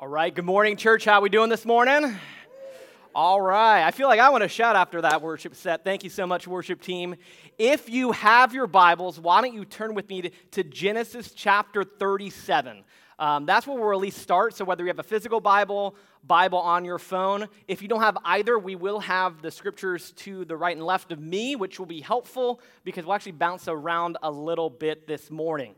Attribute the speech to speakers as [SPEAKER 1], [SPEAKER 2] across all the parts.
[SPEAKER 1] All right, good morning, church. How are we doing this morning? All right. I feel like I want to shout after that worship set. Thank you so much, worship team. If you have your Bibles, why don't you turn with me to, to Genesis chapter 37? Um, that's where we'll at least start. So, whether you have a physical Bible, Bible on your phone, if you don't have either, we will have the scriptures to the right and left of me, which will be helpful because we'll actually bounce around a little bit this morning.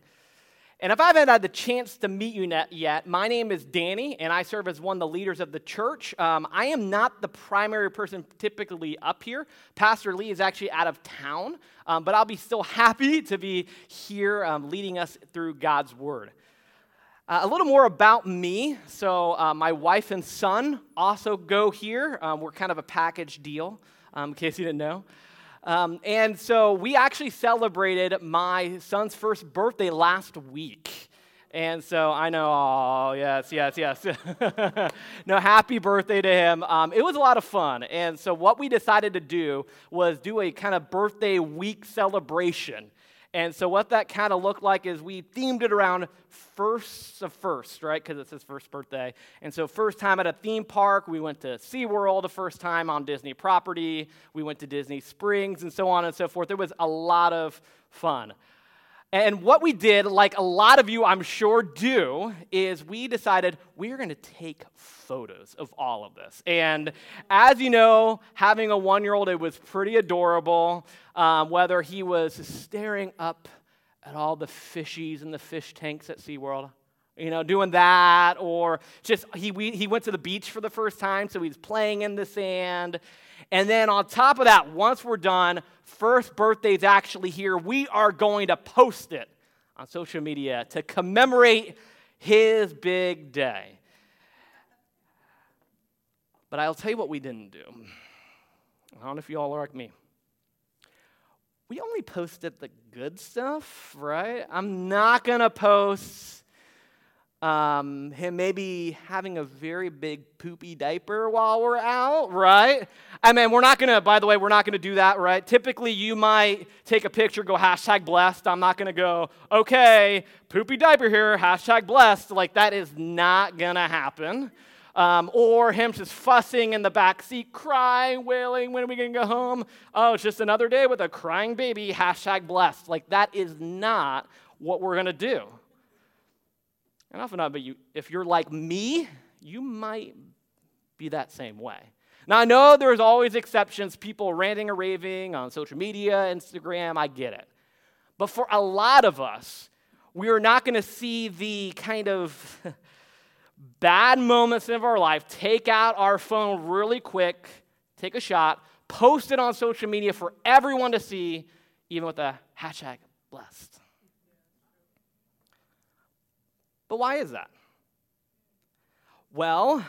[SPEAKER 1] And if I haven't had the chance to meet you yet, my name is Danny, and I serve as one of the leaders of the church. Um, I am not the primary person typically up here. Pastor Lee is actually out of town, um, but I'll be still happy to be here um, leading us through God's Word. Uh, a little more about me. So, uh, my wife and son also go here. Um, we're kind of a package deal, um, in case you didn't know. Um, and so we actually celebrated my son's first birthday last week. And so I know, oh, yes, yes, yes. no, happy birthday to him. Um, it was a lot of fun. And so what we decided to do was do a kind of birthday week celebration. And so what that kind of looked like is we themed it around first of first, right? Because it's his first birthday. And so first time at a theme park, we went to SeaWorld the first time on Disney property. We went to Disney Springs and so on and so forth. It was a lot of fun. And what we did, like a lot of you I'm sure do, is we decided we are going to take photos of all of this. And as you know, having a one year old, it was pretty adorable. Um, whether he was staring up at all the fishies in the fish tanks at SeaWorld, you know, doing that, or just he, we, he went to the beach for the first time, so he's playing in the sand. And then on top of that, once we're done, first birthday's actually here. We are going to post it on social media to commemorate his big day. But I'll tell you what we didn't do. I don't know if you all are like me. We only posted the good stuff, right? I'm not going to post um, him maybe having a very big poopy diaper while we're out, right? I mean, we're not gonna, by the way, we're not gonna do that, right? Typically, you might take a picture, go hashtag blessed. I'm not gonna go, okay, poopy diaper here, hashtag blessed. Like, that is not gonna happen. Um, or him just fussing in the back seat, crying, wailing, when are we gonna go home? Oh, it's just another day with a crying baby, hashtag blessed. Like, that is not what we're gonna do. And often but you, if you're like me, you might be that same way. Now, I know there's always exceptions, people ranting or raving on social media, Instagram, I get it. But for a lot of us, we are not going to see the kind of bad moments of our life, take out our phone really quick, take a shot, post it on social media for everyone to see, even with the hashtag blessed. But why is that? Well,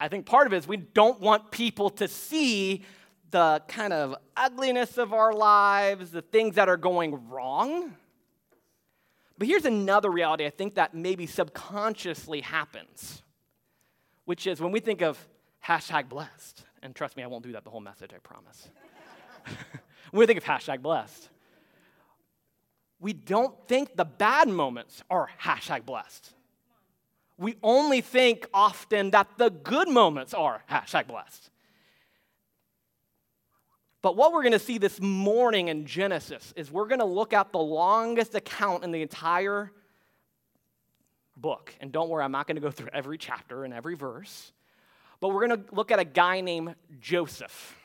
[SPEAKER 1] I think part of it is we don't want people to see the kind of ugliness of our lives, the things that are going wrong. But here's another reality I think that maybe subconsciously happens, which is when we think of hashtag blessed, and trust me, I won't do that the whole message, I promise. when we think of hashtag blessed, we don't think the bad moments are hashtag blessed. We only think often that the good moments are hashtag blessed. But what we're going to see this morning in Genesis is we're going to look at the longest account in the entire book. And don't worry, I'm not going to go through every chapter and every verse. But we're going to look at a guy named Joseph.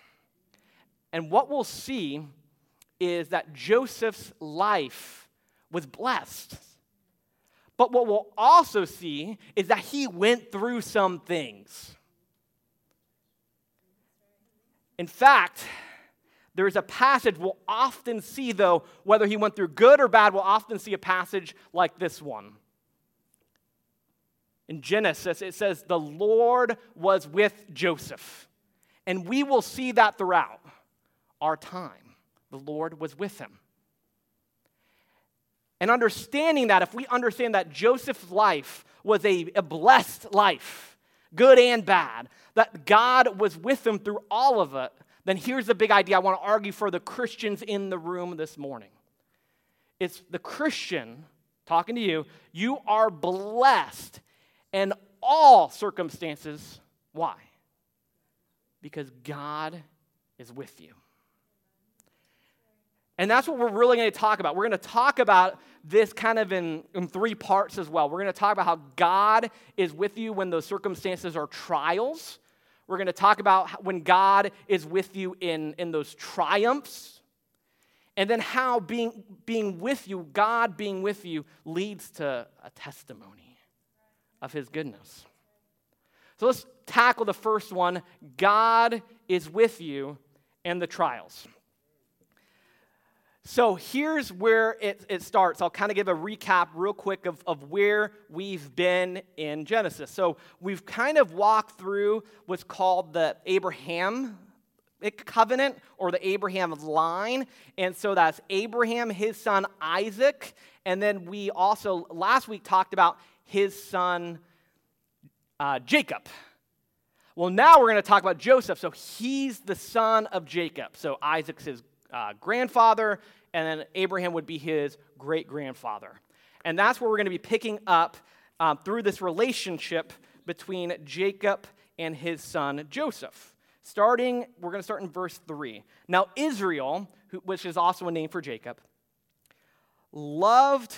[SPEAKER 1] And what we'll see is that Joseph's life was blessed. But what we'll also see is that he went through some things. In fact, there's a passage we'll often see, though, whether he went through good or bad, we'll often see a passage like this one. In Genesis, it says, The Lord was with Joseph. And we will see that throughout our time the Lord was with him. And understanding that, if we understand that Joseph's life was a, a, blessed life, good and bad, that God was with him through all of it, then here's the big idea I want to argue for the Christians in the room this morning. It's the Christian talking to you, you are blessed, in all circumstances. Why? Because God is with you. And that's what we're really going to talk about. We're going to talk about this kind of in, in three parts as well. We're going to talk about how God is with you when those circumstances are trials. We're going to talk about when God is with you in, in those triumphs. And then how being, being with you, God being with you, leads to a testimony of his goodness. So let's tackle the first one God is with you and the trials. So here's where it, it starts. I'll kind of give a recap real quick of, of where we've been in Genesis. So we've kind of walked through what's called the Abraham covenant or the Abraham line. And so that's Abraham, his son Isaac. And then we also last week talked about his son uh, Jacob. Well, now we're going to talk about Joseph. So he's the son of Jacob. So Isaac's his uh, grandfather, and then Abraham would be his great grandfather. And that's where we're going to be picking up um, through this relationship between Jacob and his son Joseph. Starting, we're going to start in verse 3. Now, Israel, which is also a name for Jacob, loved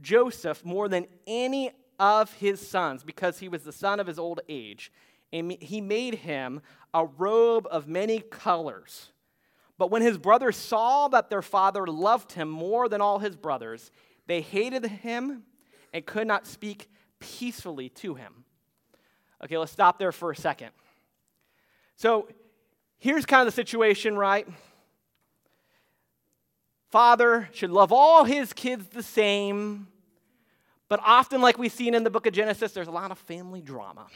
[SPEAKER 1] Joseph more than any of his sons because he was the son of his old age. And he made him a robe of many colors but when his brothers saw that their father loved him more than all his brothers, they hated him and could not speak peacefully to him. Okay, let's stop there for a second. So here's kind of the situation, right? Father should love all his kids the same, but often, like we've seen in the book of Genesis, there's a lot of family drama.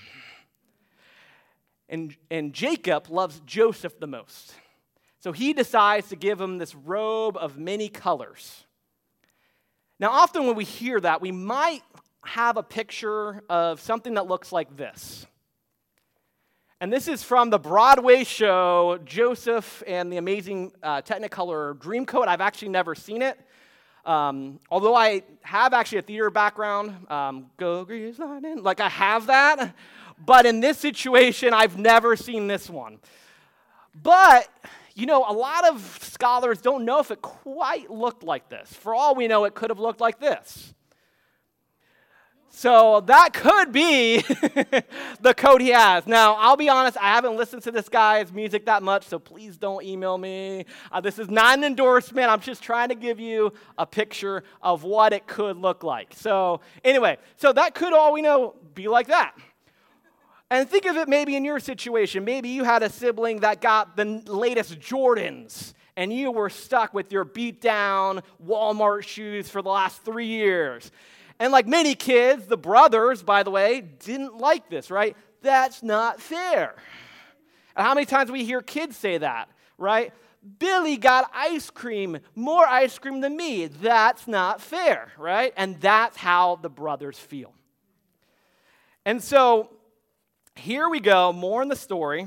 [SPEAKER 1] And, and Jacob loves Joseph the most. So he decides to give him this robe of many colors. Now, often when we hear that, we might have a picture of something that looks like this. And this is from the Broadway show Joseph and the Amazing uh, Technicolor Dreamcoat. I've actually never seen it. Um, although I have actually a theater background, um, go Grease Lightning, like I have that. But in this situation, I've never seen this one. But you know, a lot of scholars don't know if it quite looked like this. For all we know, it could have looked like this. So that could be the code he has. Now, I'll be honest, I haven't listened to this guy's music that much, so please don't email me. Uh, this is not an endorsement. I'm just trying to give you a picture of what it could look like. So, anyway, so that could all we know be like that. And think of it maybe in your situation. Maybe you had a sibling that got the latest Jordans and you were stuck with your beat down Walmart shoes for the last three years. And like many kids, the brothers, by the way, didn't like this, right? That's not fair. And how many times we hear kids say that, right? Billy got ice cream, more ice cream than me. That's not fair, right? And that's how the brothers feel. And so here we go, more in the story.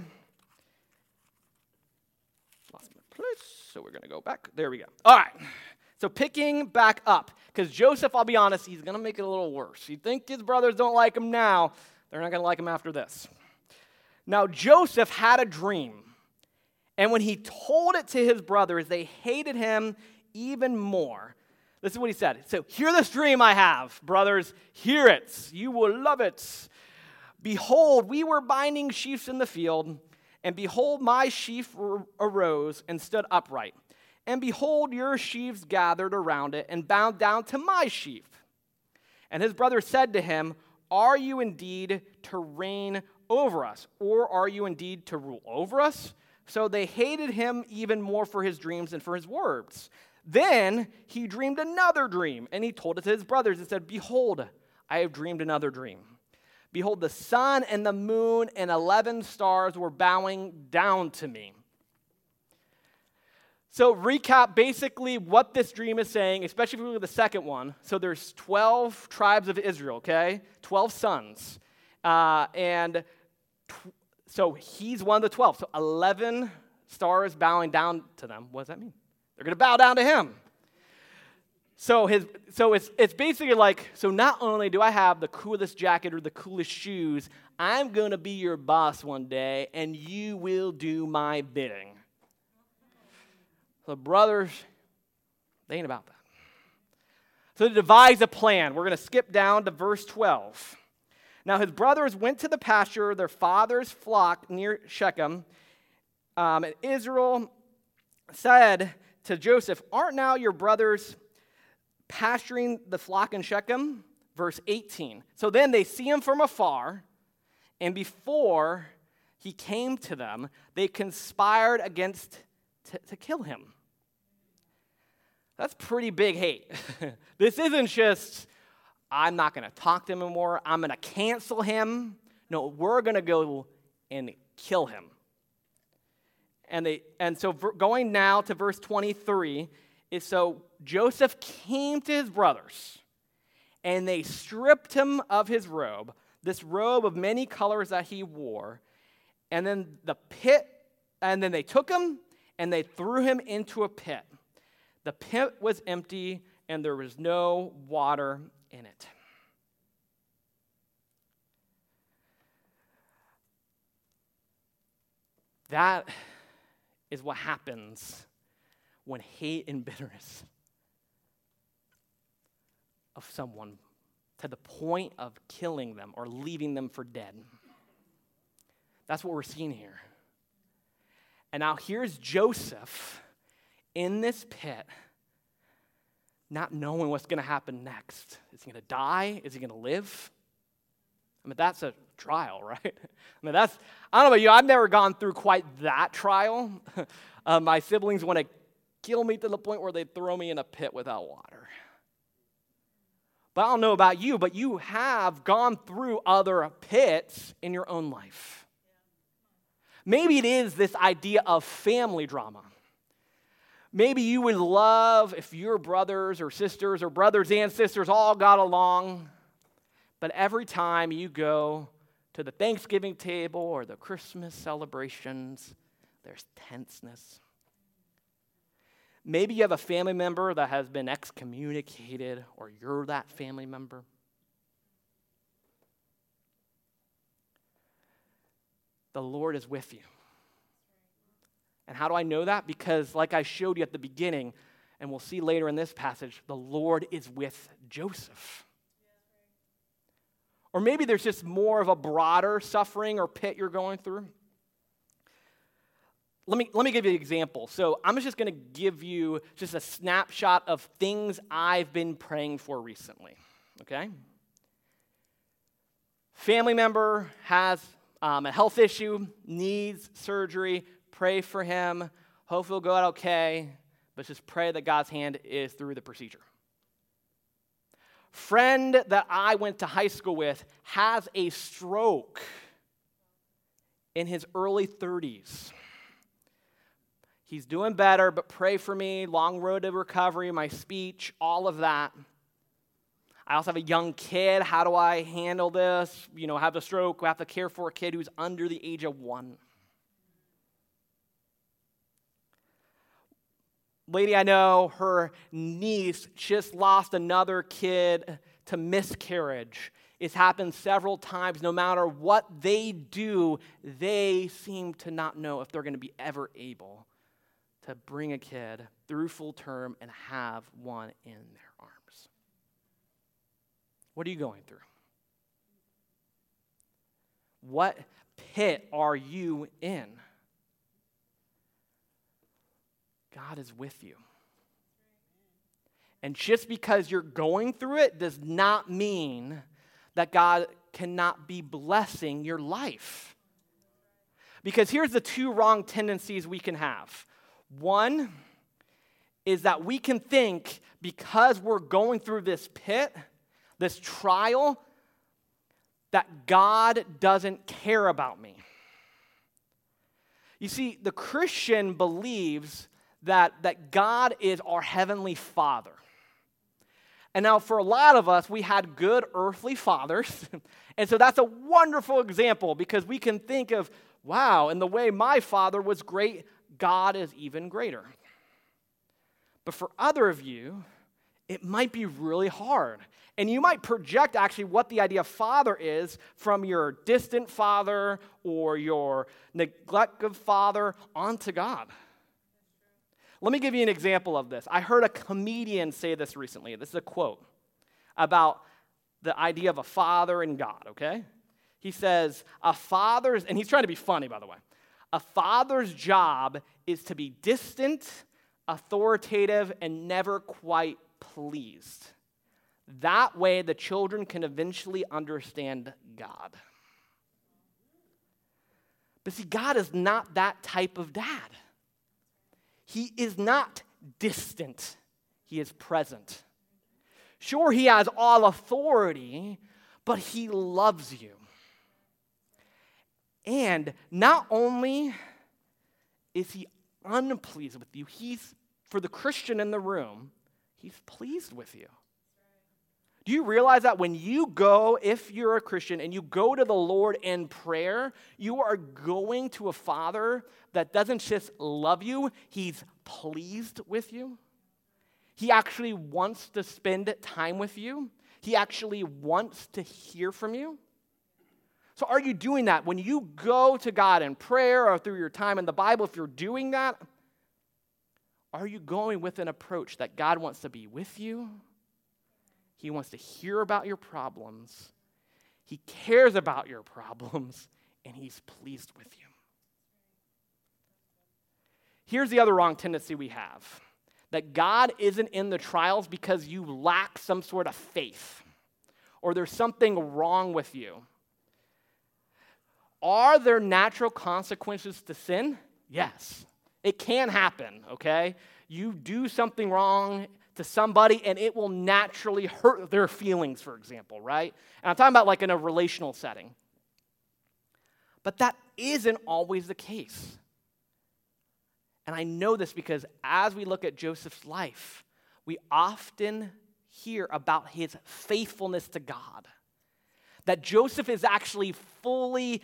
[SPEAKER 1] Lost my place, so we're going to go back. There we go. All right. So picking back up, because Joseph, I'll be honest, he's going to make it a little worse. You think his brothers don't like him now, they're not going to like him after this. Now, Joseph had a dream, and when he told it to his brothers, they hated him even more. This is what he said. So, hear this dream I have, brothers. Hear it. You will love it. Behold, we were binding sheaves in the field, and behold, my sheaf arose and stood upright. And behold, your sheaves gathered around it and bound down to my sheaf. And his brother said to him, Are you indeed to reign over us, or are you indeed to rule over us? So they hated him even more for his dreams and for his words. Then he dreamed another dream, and he told it to his brothers and said, Behold, I have dreamed another dream. Behold, the sun and the moon and 11 stars were bowing down to me. So, recap basically what this dream is saying, especially if we look at the second one. So, there's 12 tribes of Israel, okay? 12 sons. Uh, and tw- so, he's one of the 12. So, 11 stars bowing down to them. What does that mean? They're going to bow down to him. So his so it's it's basically like so not only do I have the coolest jacket or the coolest shoes, I'm going to be your boss one day and you will do my bidding. The brothers they ain't about that. So they devise a plan. We're going to skip down to verse 12. Now his brothers went to the pasture their father's flock near Shechem. Um, and Israel said to Joseph, Aren't now your brothers pasturing the flock in Shechem? Verse 18. So then they see him from afar, and before he came to them, they conspired against t- to kill him. That's pretty big hate. this isn't just, I'm not going to talk to him anymore, I'm going to cancel him. No, we're going to go and kill him. And, they, and so going now to verse 23 is so Joseph came to his brothers and they stripped him of his robe, this robe of many colors that he wore. And then the pit, and then they took him and they threw him into a pit. The pit was empty and there was no water in it. That is what happens when hate and bitterness of someone to the point of killing them or leaving them for dead. That's what we're seeing here. And now here's Joseph in this pit, not knowing what's going to happen next. Is he going to die? Is he going to live? I mean, that's a trial, right? I mean, that's, I don't know about you, I've never gone through quite that trial. uh, my siblings want to kill me to the point where they throw me in a pit without water. But I don't know about you, but you have gone through other pits in your own life. Maybe it is this idea of family drama. Maybe you would love if your brothers or sisters or brothers and sisters all got along, but every time you go to the Thanksgiving table or the Christmas celebrations, there's tenseness. Maybe you have a family member that has been excommunicated, or you're that family member. The Lord is with you. And how do I know that? Because, like I showed you at the beginning, and we'll see later in this passage, the Lord is with Joseph. Or maybe there's just more of a broader suffering or pit you're going through let me, let me give you an example. So, I'm just going to give you just a snapshot of things I've been praying for recently. Okay? Family member has um, a health issue, needs surgery, pray for him. Hopefully, it'll go out okay, but just pray that God's hand is through the procedure. Friend that I went to high school with has a stroke in his early 30s. He's doing better, but pray for me. Long road to recovery, my speech, all of that. I also have a young kid. How do I handle this? You know, have a stroke, have to care for a kid who's under the age of one. Lady I know, her niece just lost another kid to miscarriage. It's happened several times. No matter what they do, they seem to not know if they're going to be ever able to bring a kid through full term and have one in their arms. What are you going through? What pit are you in? God is with you. And just because you're going through it does not mean that God cannot be blessing your life. Because here's the two wrong tendencies we can have one is that we can think because we're going through this pit, this trial, that God doesn't care about me. You see, the Christian believes that, that God is our heavenly Father. And now, for a lot of us, we had good earthly fathers. and so that's a wonderful example because we can think of, wow, in the way my father was great, God is even greater. But for other of you, it might be really hard. And you might project actually what the idea of father is from your distant father or your neglected father onto God. Let me give you an example of this. I heard a comedian say this recently. This is a quote about the idea of a father and God, okay? He says, A father's, and he's trying to be funny, by the way, a father's job is to be distant, authoritative, and never quite pleased. That way, the children can eventually understand God. But see, God is not that type of dad. He is not distant, He is present. Sure, He has all authority, but He loves you. And not only is He unpleased with you, He's, for the Christian in the room, He's pleased with you. Do you realize that when you go, if you're a Christian, and you go to the Lord in prayer, you are going to a Father that doesn't just love you, He's pleased with you? He actually wants to spend time with you, He actually wants to hear from you. So, are you doing that? When you go to God in prayer or through your time in the Bible, if you're doing that, are you going with an approach that God wants to be with you? He wants to hear about your problems. He cares about your problems, and He's pleased with you. Here's the other wrong tendency we have that God isn't in the trials because you lack some sort of faith or there's something wrong with you. Are there natural consequences to sin? Yes. It can happen, okay? You do something wrong to somebody and it will naturally hurt their feelings, for example, right? And I'm talking about like in a relational setting. But that isn't always the case. And I know this because as we look at Joseph's life, we often hear about his faithfulness to God. That Joseph is actually fully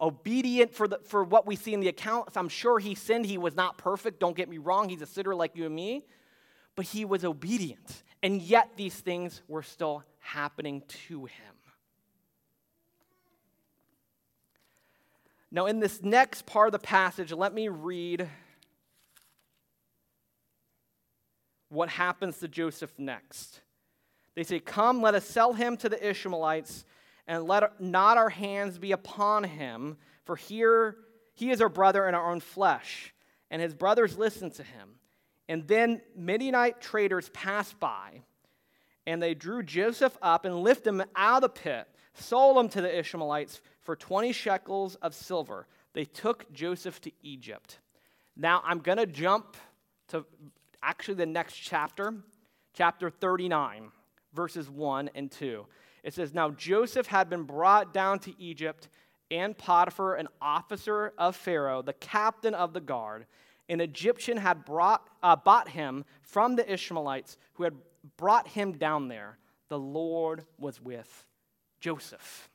[SPEAKER 1] obedient for, the, for what we see in the accounts. I'm sure he sinned. He was not perfect. Don't get me wrong. He's a sinner like you and me. But he was obedient. And yet these things were still happening to him. Now, in this next part of the passage, let me read what happens to Joseph next. They say, Come, let us sell him to the Ishmaelites and let not our hands be upon him, for here he is our brother in our own flesh. And his brothers listened to him. And then Midianite traders passed by, and they drew Joseph up and lifted him out of the pit, sold him to the Ishmaelites for 20 shekels of silver. They took Joseph to Egypt. Now I'm going to jump to actually the next chapter, chapter 39, verses 1 and 2. It says, Now Joseph had been brought down to Egypt, and Potiphar, an officer of Pharaoh, the captain of the guard, an Egyptian had brought, uh, bought him from the Ishmaelites who had brought him down there. The Lord was with Joseph.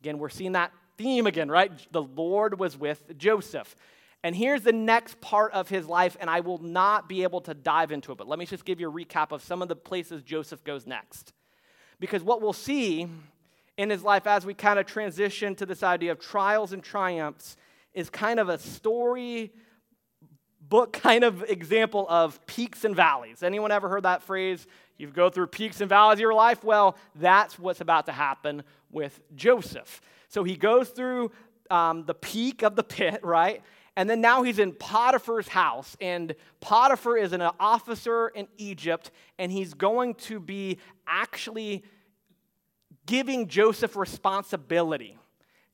[SPEAKER 1] Again, we're seeing that theme again, right? The Lord was with Joseph. And here's the next part of his life, and I will not be able to dive into it, but let me just give you a recap of some of the places Joseph goes next. Because what we'll see in his life as we kind of transition to this idea of trials and triumphs is kind of a story book kind of example of peaks and valleys. Anyone ever heard that phrase? You go through peaks and valleys of your life? Well, that's what's about to happen with Joseph. So he goes through um, the peak of the pit, right? And then now he's in Potiphar's house, and Potiphar is an officer in Egypt, and he's going to be actually giving Joseph responsibility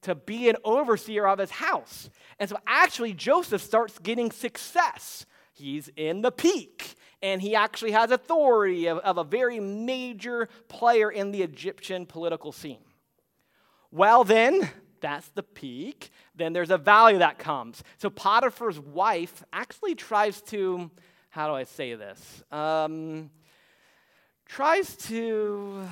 [SPEAKER 1] to be an overseer of his house. And so actually, Joseph starts getting success. He's in the peak, and he actually has authority of, of a very major player in the Egyptian political scene. Well, then, that's the peak. Then there's a valley that comes. So Potiphar's wife actually tries to, how do I say this? Um, tries to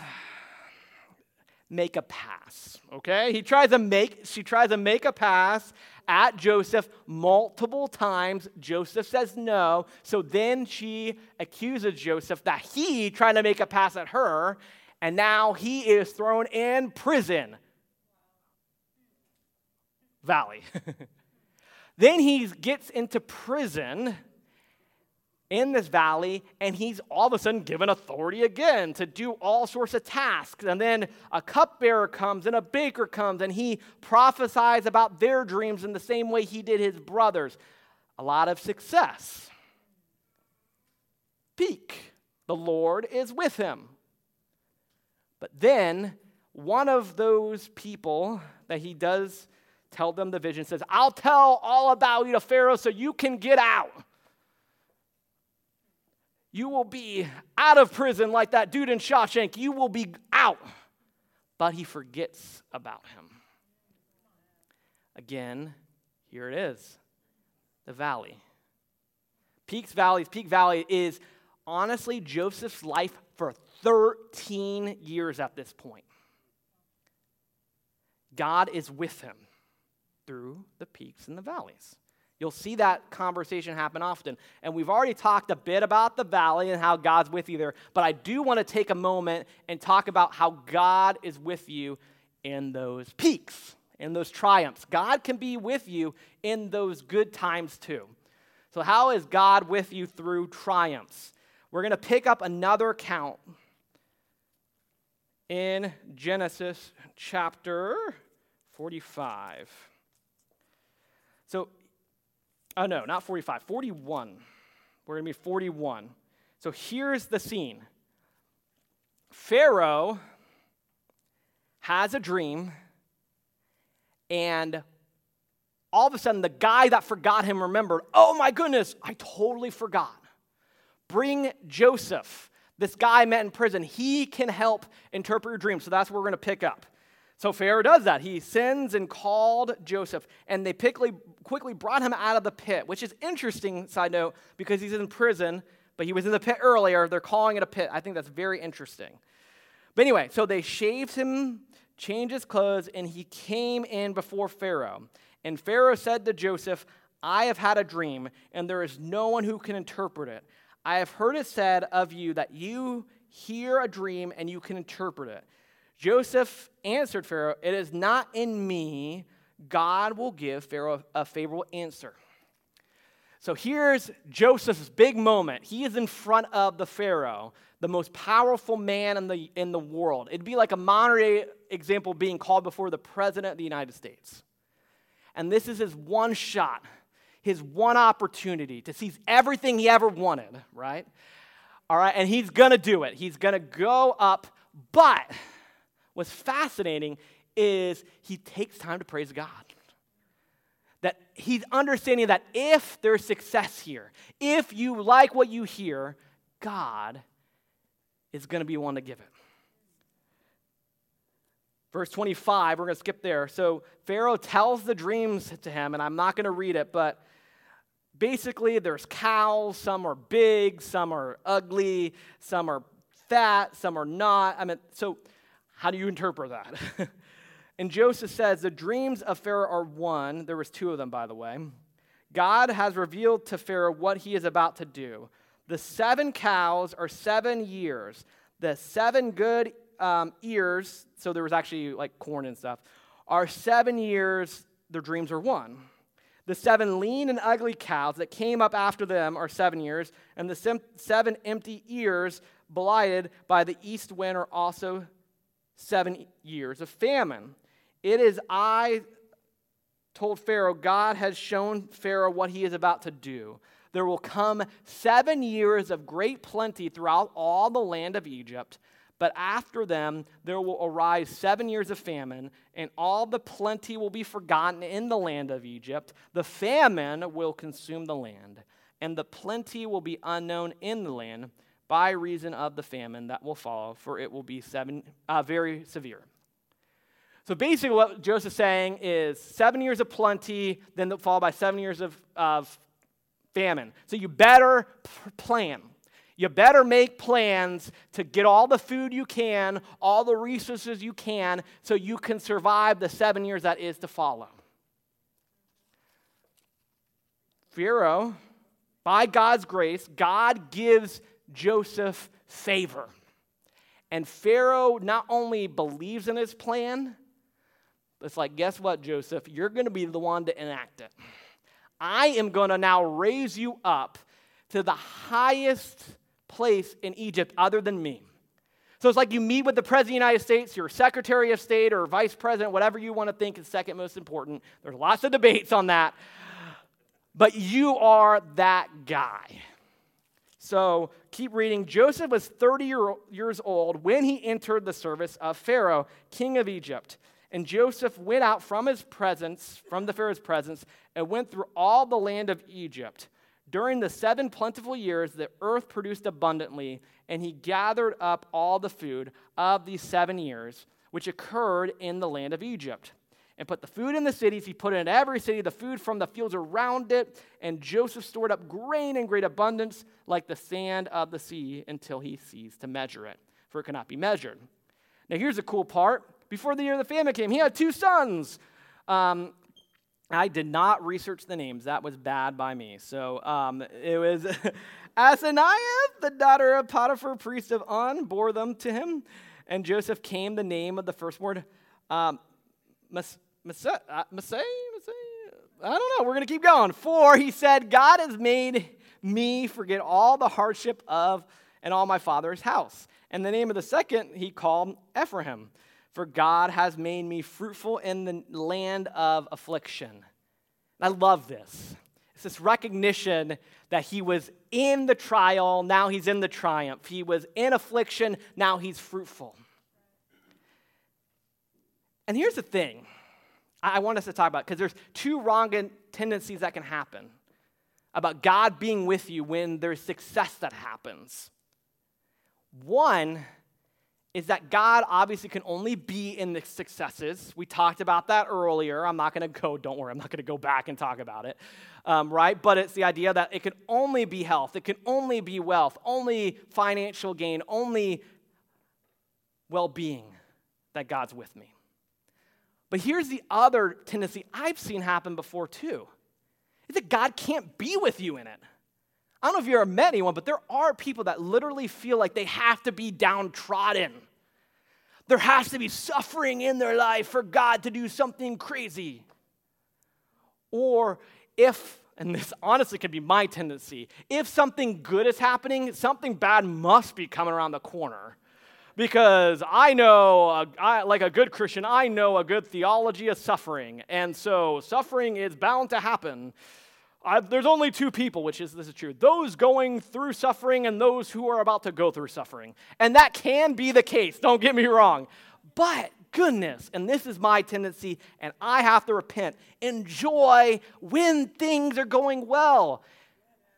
[SPEAKER 1] make a pass, okay? He tries to make, she tries to make a pass at Joseph multiple times. Joseph says no. So then she accuses Joseph that he trying to make a pass at her, and now he is thrown in prison. Valley. then he gets into prison in this valley, and he's all of a sudden given authority again to do all sorts of tasks. And then a cupbearer comes and a baker comes, and he prophesies about their dreams in the same way he did his brothers. A lot of success. Peak. The Lord is with him. But then one of those people that he does tell them the vision says, I'll tell all about you to Pharaoh so you can get out. You will be out of prison like that dude in Shawshank. You will be out. But he forgets about him. Again, here it is the valley. Peaks Valleys, Peak Valley is honestly Joseph's life for 13 years at this point. God is with him through the peaks and the valleys. You'll see that conversation happen often. And we've already talked a bit about the valley and how God's with you there, but I do want to take a moment and talk about how God is with you in those peaks, in those triumphs. God can be with you in those good times too. So, how is God with you through triumphs? We're going to pick up another account in Genesis chapter 45. So Oh, no, not 45, 41. We're going to be 41. So here's the scene Pharaoh has a dream, and all of a sudden, the guy that forgot him remembered, oh my goodness, I totally forgot. Bring Joseph, this guy I met in prison. He can help interpret your dream. So that's where we're going to pick up. So Pharaoh does that. He sends and called Joseph, and they quickly, quickly brought him out of the pit, which is interesting, side note, because he's in prison, but he was in the pit earlier. They're calling it a pit. I think that's very interesting. But anyway, so they shaved him, changed his clothes, and he came in before Pharaoh. And Pharaoh said to Joseph, I have had a dream, and there is no one who can interpret it. I have heard it said of you that you hear a dream and you can interpret it. Joseph answered Pharaoh, It is not in me. God will give Pharaoh a favorable answer. So here's Joseph's big moment. He is in front of the Pharaoh, the most powerful man in the, in the world. It'd be like a day example being called before the President of the United States. And this is his one shot, his one opportunity to seize everything he ever wanted, right? All right, and he's gonna do it. He's gonna go up, but what's fascinating is he takes time to praise God. That he's understanding that if there's success here, if you like what you hear, God is going to be one to give it. Verse 25, we're going to skip there. So Pharaoh tells the dreams to him, and I'm not going to read it, but basically there's cows. Some are big, some are ugly, some are fat, some are not. I mean, so how do you interpret that? and Joseph says, The dreams of Pharaoh are one. There was two of them, by the way. God has revealed to Pharaoh what he is about to do. The seven cows are seven years. The seven good um, ears, so there was actually like corn and stuff, are seven years. Their dreams are one. The seven lean and ugly cows that came up after them are seven years, and the seven empty ears blighted by the east wind are also seven years of famine. It is I told Pharaoh, God has shown Pharaoh what he is about to do. There will come seven years of great plenty throughout all the land of Egypt. But after them, there will arise seven years of famine, and all the plenty will be forgotten in the land of Egypt. The famine will consume the land, and the plenty will be unknown in the land by reason of the famine that will follow, for it will be seven, uh, very severe. So basically, what Joseph's saying is seven years of plenty, then followed by seven years of, of famine. So you better plan. You better make plans to get all the food you can, all the resources you can, so you can survive the seven years that is to follow. Pharaoh, by God's grace, God gives Joseph favor. And Pharaoh not only believes in his plan, it's like, guess what, Joseph? You're going to be the one to enact it. I am going to now raise you up to the highest place in Egypt other than me. So it's like you meet with the President of the United States, your Secretary of State or Vice President, whatever you want to think is second most important. There's lots of debates on that. But you are that guy. So keep reading. Joseph was 30 year, years old when he entered the service of Pharaoh, king of Egypt. And Joseph went out from his presence, from the Pharaoh's presence, and went through all the land of Egypt. During the seven plentiful years, the earth produced abundantly, and he gathered up all the food of these seven years, which occurred in the land of Egypt. And put the food in the cities. He put in every city the food from the fields around it. And Joseph stored up grain in great abundance, like the sand of the sea, until he ceased to measure it, for it cannot be measured. Now, here's the cool part. Before the year of the famine came, he had two sons. Um, I did not research the names. That was bad by me. So um, it was Asenath, the daughter of Potiphar, priest of On, bore them to him. And Joseph came the name of the firstborn. Um, uh, I don't know. We're going to keep going. For he said, God has made me forget all the hardship of and all my father's house. And the name of the second he called Ephraim for God has made me fruitful in the land of affliction. I love this. It's this recognition that he was in the trial, now he's in the triumph. He was in affliction, now he's fruitful. And here's the thing I want us to talk about because there's two wrong tendencies that can happen about God being with you when there's success that happens. One is that God obviously can only be in the successes. We talked about that earlier. I'm not going to go, don't worry, I'm not going to go back and talk about it, um, right? But it's the idea that it can only be health, it can only be wealth, only financial gain, only well being that God's with me. But here's the other tendency I've seen happen before too is that God can't be with you in it. I don't know if you've ever met anyone, but there are people that literally feel like they have to be downtrodden. There has to be suffering in their life for God to do something crazy. Or if, and this honestly could be my tendency, if something good is happening, something bad must be coming around the corner. Because I know, I, like a good Christian, I know a good theology of suffering. And so suffering is bound to happen. I've, there's only two people, which is this is true those going through suffering and those who are about to go through suffering. And that can be the case, don't get me wrong. But goodness, and this is my tendency, and I have to repent. Enjoy when things are going well.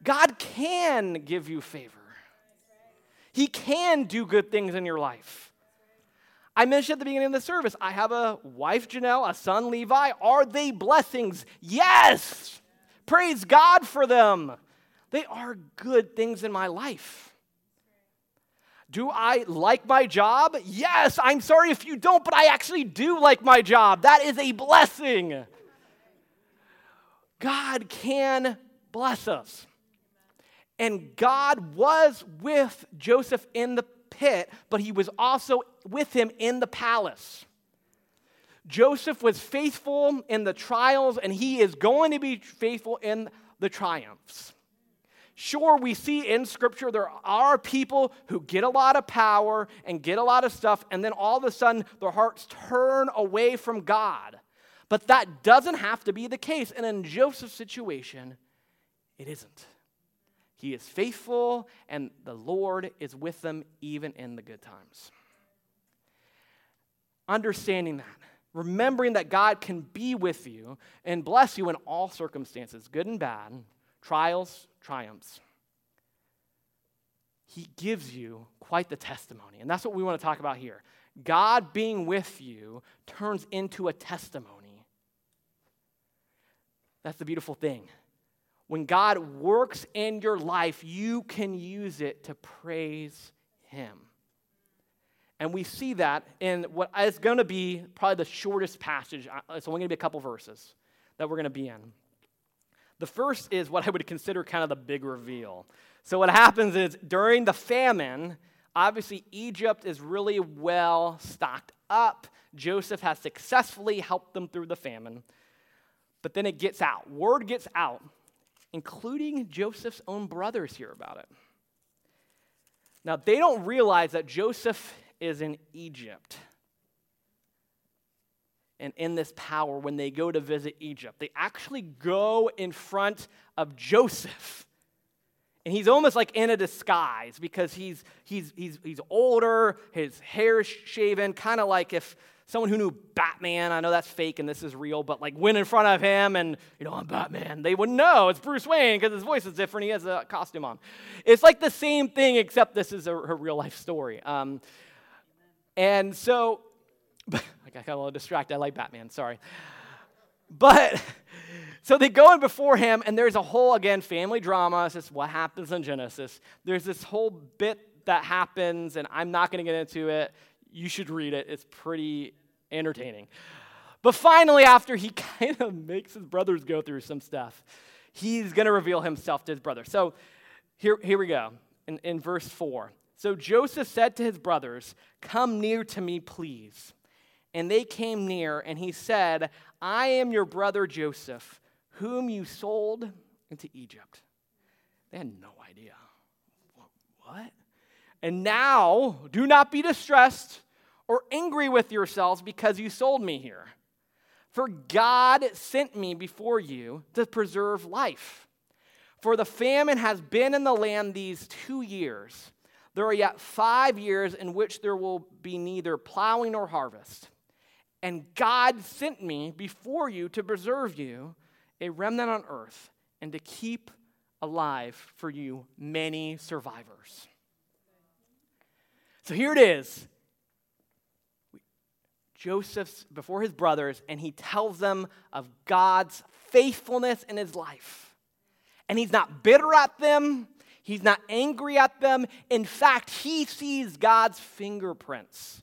[SPEAKER 1] God can give you favor, He can do good things in your life. I mentioned at the beginning of the service, I have a wife, Janelle, a son, Levi. Are they blessings? Yes. Praise God for them. They are good things in my life. Do I like my job? Yes, I'm sorry if you don't, but I actually do like my job. That is a blessing. God can bless us. And God was with Joseph in the pit, but he was also with him in the palace. Joseph was faithful in the trials, and he is going to be faithful in the triumphs. Sure, we see in Scripture there are people who get a lot of power and get a lot of stuff, and then all of a sudden their hearts turn away from God. But that doesn't have to be the case. And in Joseph's situation, it isn't. He is faithful, and the Lord is with them even in the good times. Understanding that, remembering that God can be with you and bless you in all circumstances, good and bad, trials, triumphs. He gives you quite the testimony. And that's what we want to talk about here. God being with you turns into a testimony. That's the beautiful thing. When God works in your life, you can use it to praise Him. And we see that in what is going to be probably the shortest passage. Uh, it's only going to be a couple verses that we're going to be in. The first is what I would consider kind of the big reveal. So, what happens is during the famine, obviously Egypt is really well stocked up. Joseph has successfully helped them through the famine. But then it gets out. Word gets out, including Joseph's own brothers hear about it. Now, they don't realize that Joseph is in Egypt and in this power when they go to visit Egypt. They actually go in front of Joseph. And he's almost like in a disguise because he's, he's, he's, he's older, his hair's shaven, kind of like if someone who knew Batman, I know that's fake and this is real, but like went in front of him and, you know, I'm Batman, they wouldn't know it's Bruce Wayne because his voice is different. He has a costume on. It's like the same thing, except this is a, a real life story. Um, and so, I got a little distracted. I like Batman, sorry. But, so they go in before him, and there's a whole, again, family drama. It's just what happens in Genesis. There's this whole bit that happens, and I'm not going to get into it. You should read it, it's pretty entertaining. But finally, after he kind of makes his brothers go through some stuff, he's going to reveal himself to his brother. So here, here we go in, in verse 4. So Joseph said to his brothers, Come near to me, please. And they came near, and he said, I am your brother Joseph, whom you sold into Egypt. They had no idea. What? And now, do not be distressed or angry with yourselves because you sold me here. For God sent me before you to preserve life. For the famine has been in the land these two years. There are yet five years in which there will be neither plowing nor harvest. And God sent me before you to preserve you, a remnant on earth, and to keep alive for you many survivors. So here it is. Joseph's before his brothers, and he tells them of God's faithfulness in his life. And he's not bitter at them, he's not angry at them. In fact, he sees God's fingerprints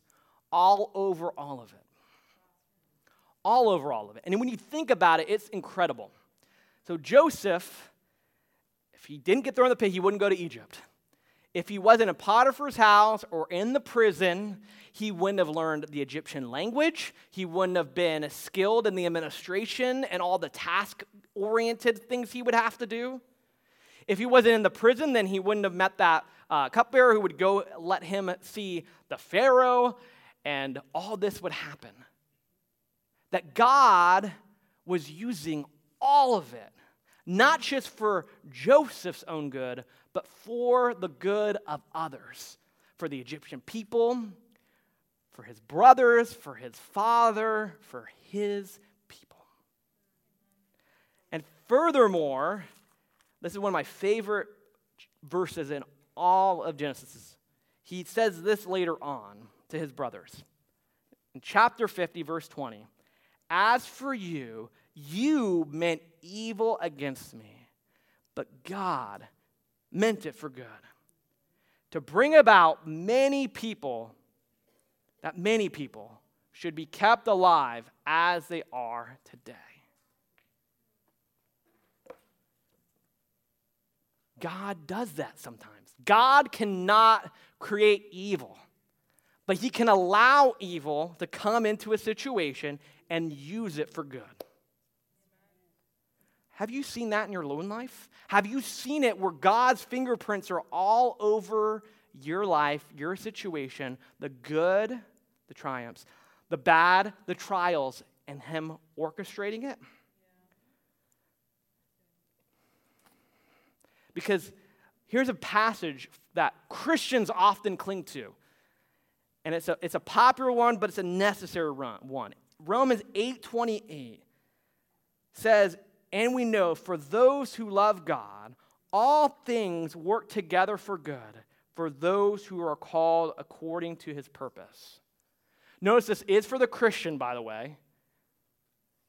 [SPEAKER 1] all over all of it all over all of it. And when you think about it, it's incredible. So, Joseph, if he didn't get thrown in the pit, he wouldn't go to Egypt. If he wasn't in Potiphar's house or in the prison, he wouldn't have learned the Egyptian language. He wouldn't have been skilled in the administration and all the task oriented things he would have to do. If he wasn't in the prison, then he wouldn't have met that uh, cupbearer who would go let him see the Pharaoh, and all this would happen that God was using all of it, not just for Joseph's own good, but for the good of others, for the Egyptian people, for his brothers, for his father, for his people. And furthermore, this is one of my favorite verses in all of Genesis. He says this later on to his brothers. In chapter 50, verse 20. As for you, you meant evil against me, but God meant it for good. To bring about many people, that many people should be kept alive as they are today. God does that sometimes. God cannot create evil, but He can allow evil to come into a situation and use it for good. Have you seen that in your own life? Have you seen it where God's fingerprints are all over your life, your situation, the good, the triumphs, the bad, the trials, and Him orchestrating it? Because here's a passage that Christians often cling to. And it's a, it's a popular one, but it's a necessary one. Romans 8:28 says, "And we know for those who love God, all things work together for good for those who are called according to his purpose." Notice this is for the Christian, by the way.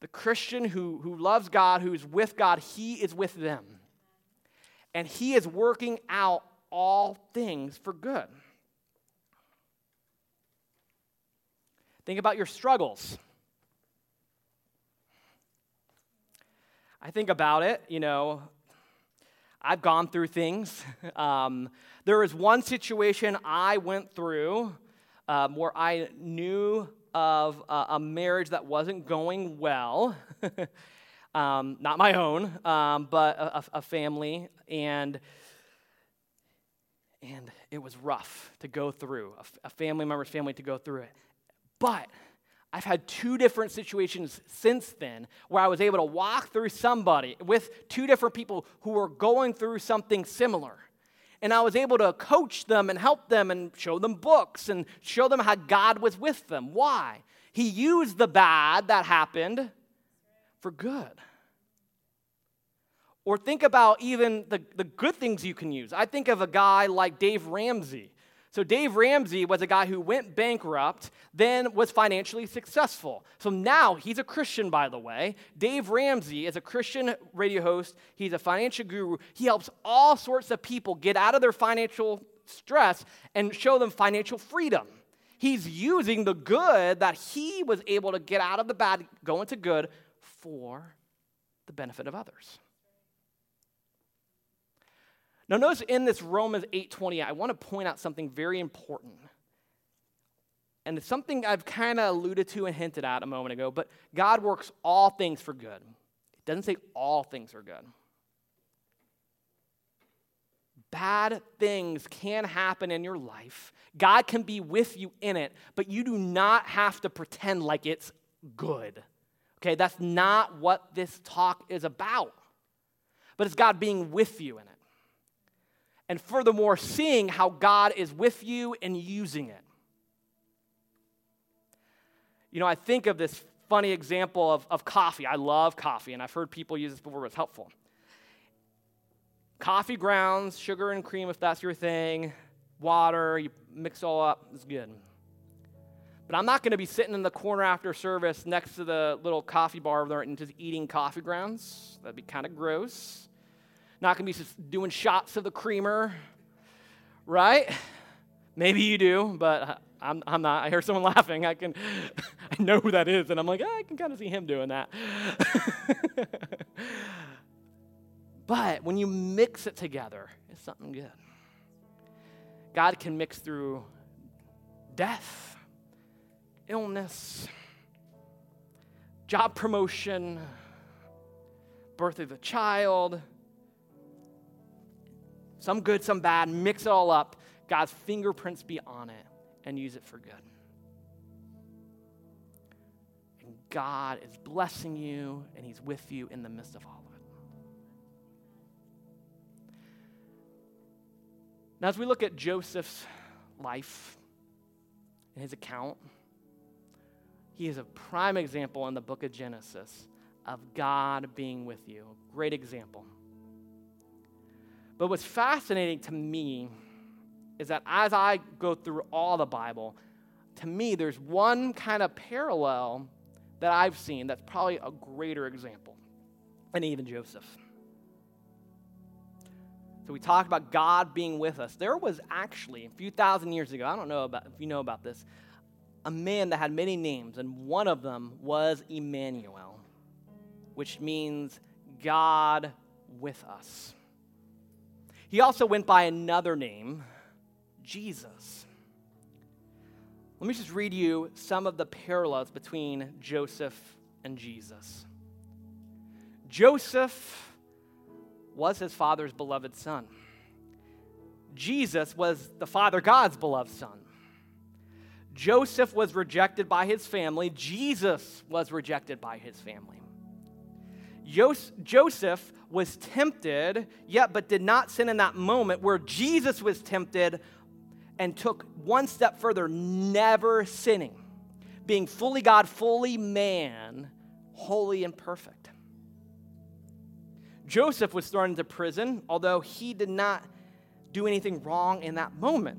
[SPEAKER 1] The Christian who, who loves God, who's with God, he is with them. And he is working out all things for good. Think about your struggles. I think about it, you know, I've gone through things. Um, there was one situation I went through um, where I knew of a, a marriage that wasn't going well. um, not my own, um, but a, a, family, and and it was rough to go through a, family member's family to go through it. But I've had two different situations since then where I was able to walk through somebody with two different people who were going through something similar. And I was able to coach them and help them and show them books and show them how God was with them. Why? He used the bad that happened for good. Or think about even the, the good things you can use. I think of a guy like Dave Ramsey. So, Dave Ramsey was a guy who went bankrupt, then was financially successful. So now he's a Christian, by the way. Dave Ramsey is a Christian radio host, he's a financial guru. He helps all sorts of people get out of their financial stress and show them financial freedom. He's using the good that he was able to get out of the bad, go into good for the benefit of others. Now notice in this Romans 8:20, I want to point out something very important. And it's something I've kind of alluded to and hinted at a moment ago, but God works all things for good. It doesn't say all things are good. Bad things can happen in your life. God can be with you in it, but you do not have to pretend like it's good. Okay, that's not what this talk is about. But it's God being with you in it and furthermore, seeing how God is with you and using it. You know, I think of this funny example of, of coffee. I love coffee, and I've heard people use this before, it's helpful. Coffee grounds, sugar and cream, if that's your thing, water, you mix all up, it's good. But I'm not going to be sitting in the corner after service next to the little coffee bar there and just eating coffee grounds. That'd be kind of gross. Not going to be doing shots of the creamer, right? Maybe you do, but I'm, I'm not. I hear someone laughing. I can, I know who that is, and I'm like, oh, I can kind of see him doing that. but when you mix it together, it's something good. God can mix through death, illness, job promotion, birth of a child some good, some bad, mix it all up. God's fingerprints be on it and use it for good. And God is blessing you and He's with you in the midst of all of it. Now, as we look at Joseph's life and his account, he is a prime example in the book of Genesis of God being with you. Great example. But what's fascinating to me is that as I go through all the Bible, to me, there's one kind of parallel that I've seen that's probably a greater example than even Joseph. So we talked about God being with us. There was actually, a few thousand years ago, I don't know about, if you know about this, a man that had many names, and one of them was Emmanuel, which means God with us. He also went by another name, Jesus. Let me just read you some of the parallels between Joseph and Jesus. Joseph was his father's beloved son. Jesus was the Father God's beloved son. Joseph was rejected by his family. Jesus was rejected by his family. Joseph was tempted, yet but did not sin in that moment, where Jesus was tempted and took one step further, never sinning, being fully God, fully man, holy and perfect. Joseph was thrown into prison, although he did not do anything wrong in that moment.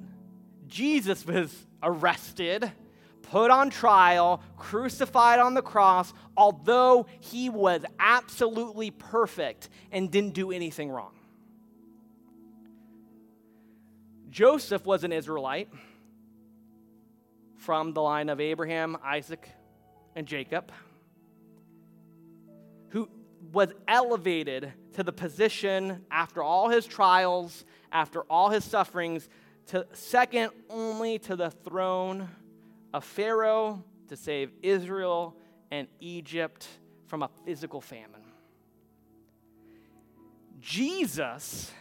[SPEAKER 1] Jesus was arrested put on trial, crucified on the cross, although he was absolutely perfect and didn't do anything wrong. Joseph was an Israelite from the line of Abraham, Isaac, and Jacob, who was elevated to the position after all his trials, after all his sufferings, to second only to the throne of Pharaoh to save Israel and Egypt from a physical famine. Jesus,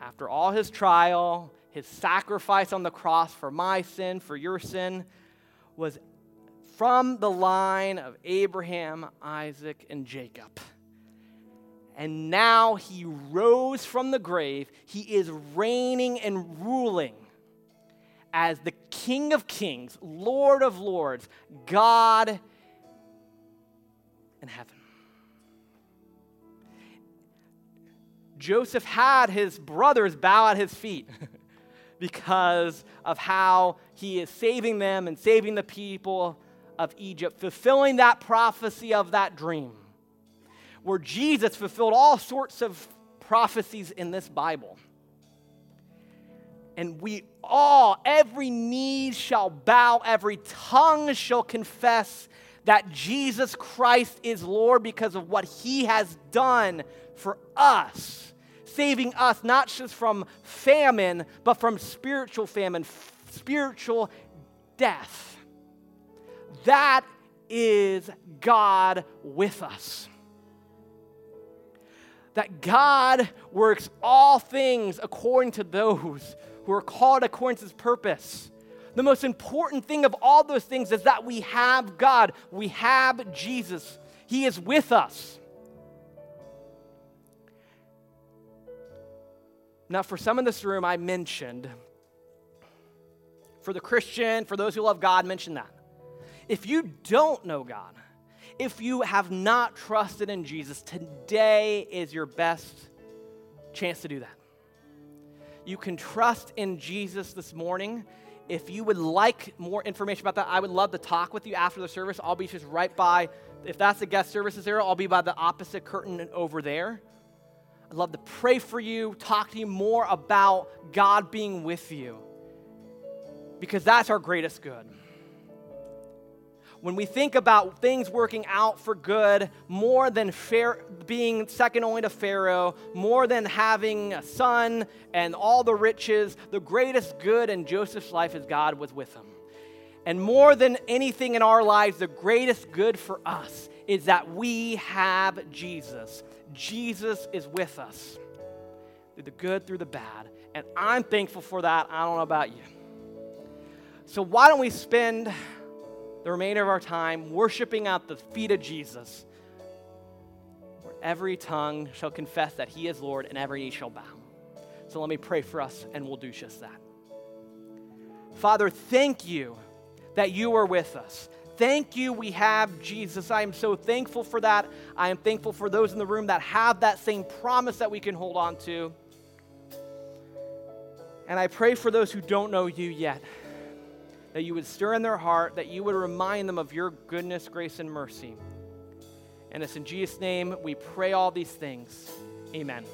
[SPEAKER 1] after all his trial, his sacrifice on the cross for my sin, for your sin, was from the line of Abraham, Isaac, and Jacob. And now he rose from the grave. He is reigning and ruling as the King of Kings, Lord of Lords, God in heaven. Joseph had his brothers bow at his feet because of how he is saving them and saving the people of Egypt, fulfilling that prophecy of that dream, where Jesus fulfilled all sorts of prophecies in this Bible. And we all, every knee shall bow, every tongue shall confess that Jesus Christ is Lord because of what he has done for us, saving us not just from famine, but from spiritual famine, spiritual death. That is God with us. That God works all things according to those who are called according to his purpose. The most important thing of all those things is that we have God, we have Jesus, He is with us. Now, for some in this room, I mentioned, for the Christian, for those who love God, mention that. If you don't know God, if you have not trusted in Jesus, today is your best chance to do that. You can trust in Jesus this morning. If you would like more information about that, I would love to talk with you after the service. I'll be just right by, if that's the guest services area, I'll be by the opposite curtain over there. I'd love to pray for you, talk to you more about God being with you, because that's our greatest good when we think about things working out for good more than fair, being second only to Pharaoh, more than having a son and all the riches, the greatest good in Joseph's life is God was with him. And more than anything in our lives, the greatest good for us is that we have Jesus. Jesus is with us through the good, through the bad. And I'm thankful for that. I don't know about you. So, why don't we spend the remainder of our time worshiping at the feet of Jesus, where every tongue shall confess that he is Lord and every knee shall bow. So let me pray for us and we'll do just that. Father, thank you that you are with us. Thank you, we have Jesus. I am so thankful for that. I am thankful for those in the room that have that same promise that we can hold on to. And I pray for those who don't know you yet that you would stir in their heart, that you would remind them of your goodness, grace, and mercy. And it's in Jesus' name we pray all these things. Amen.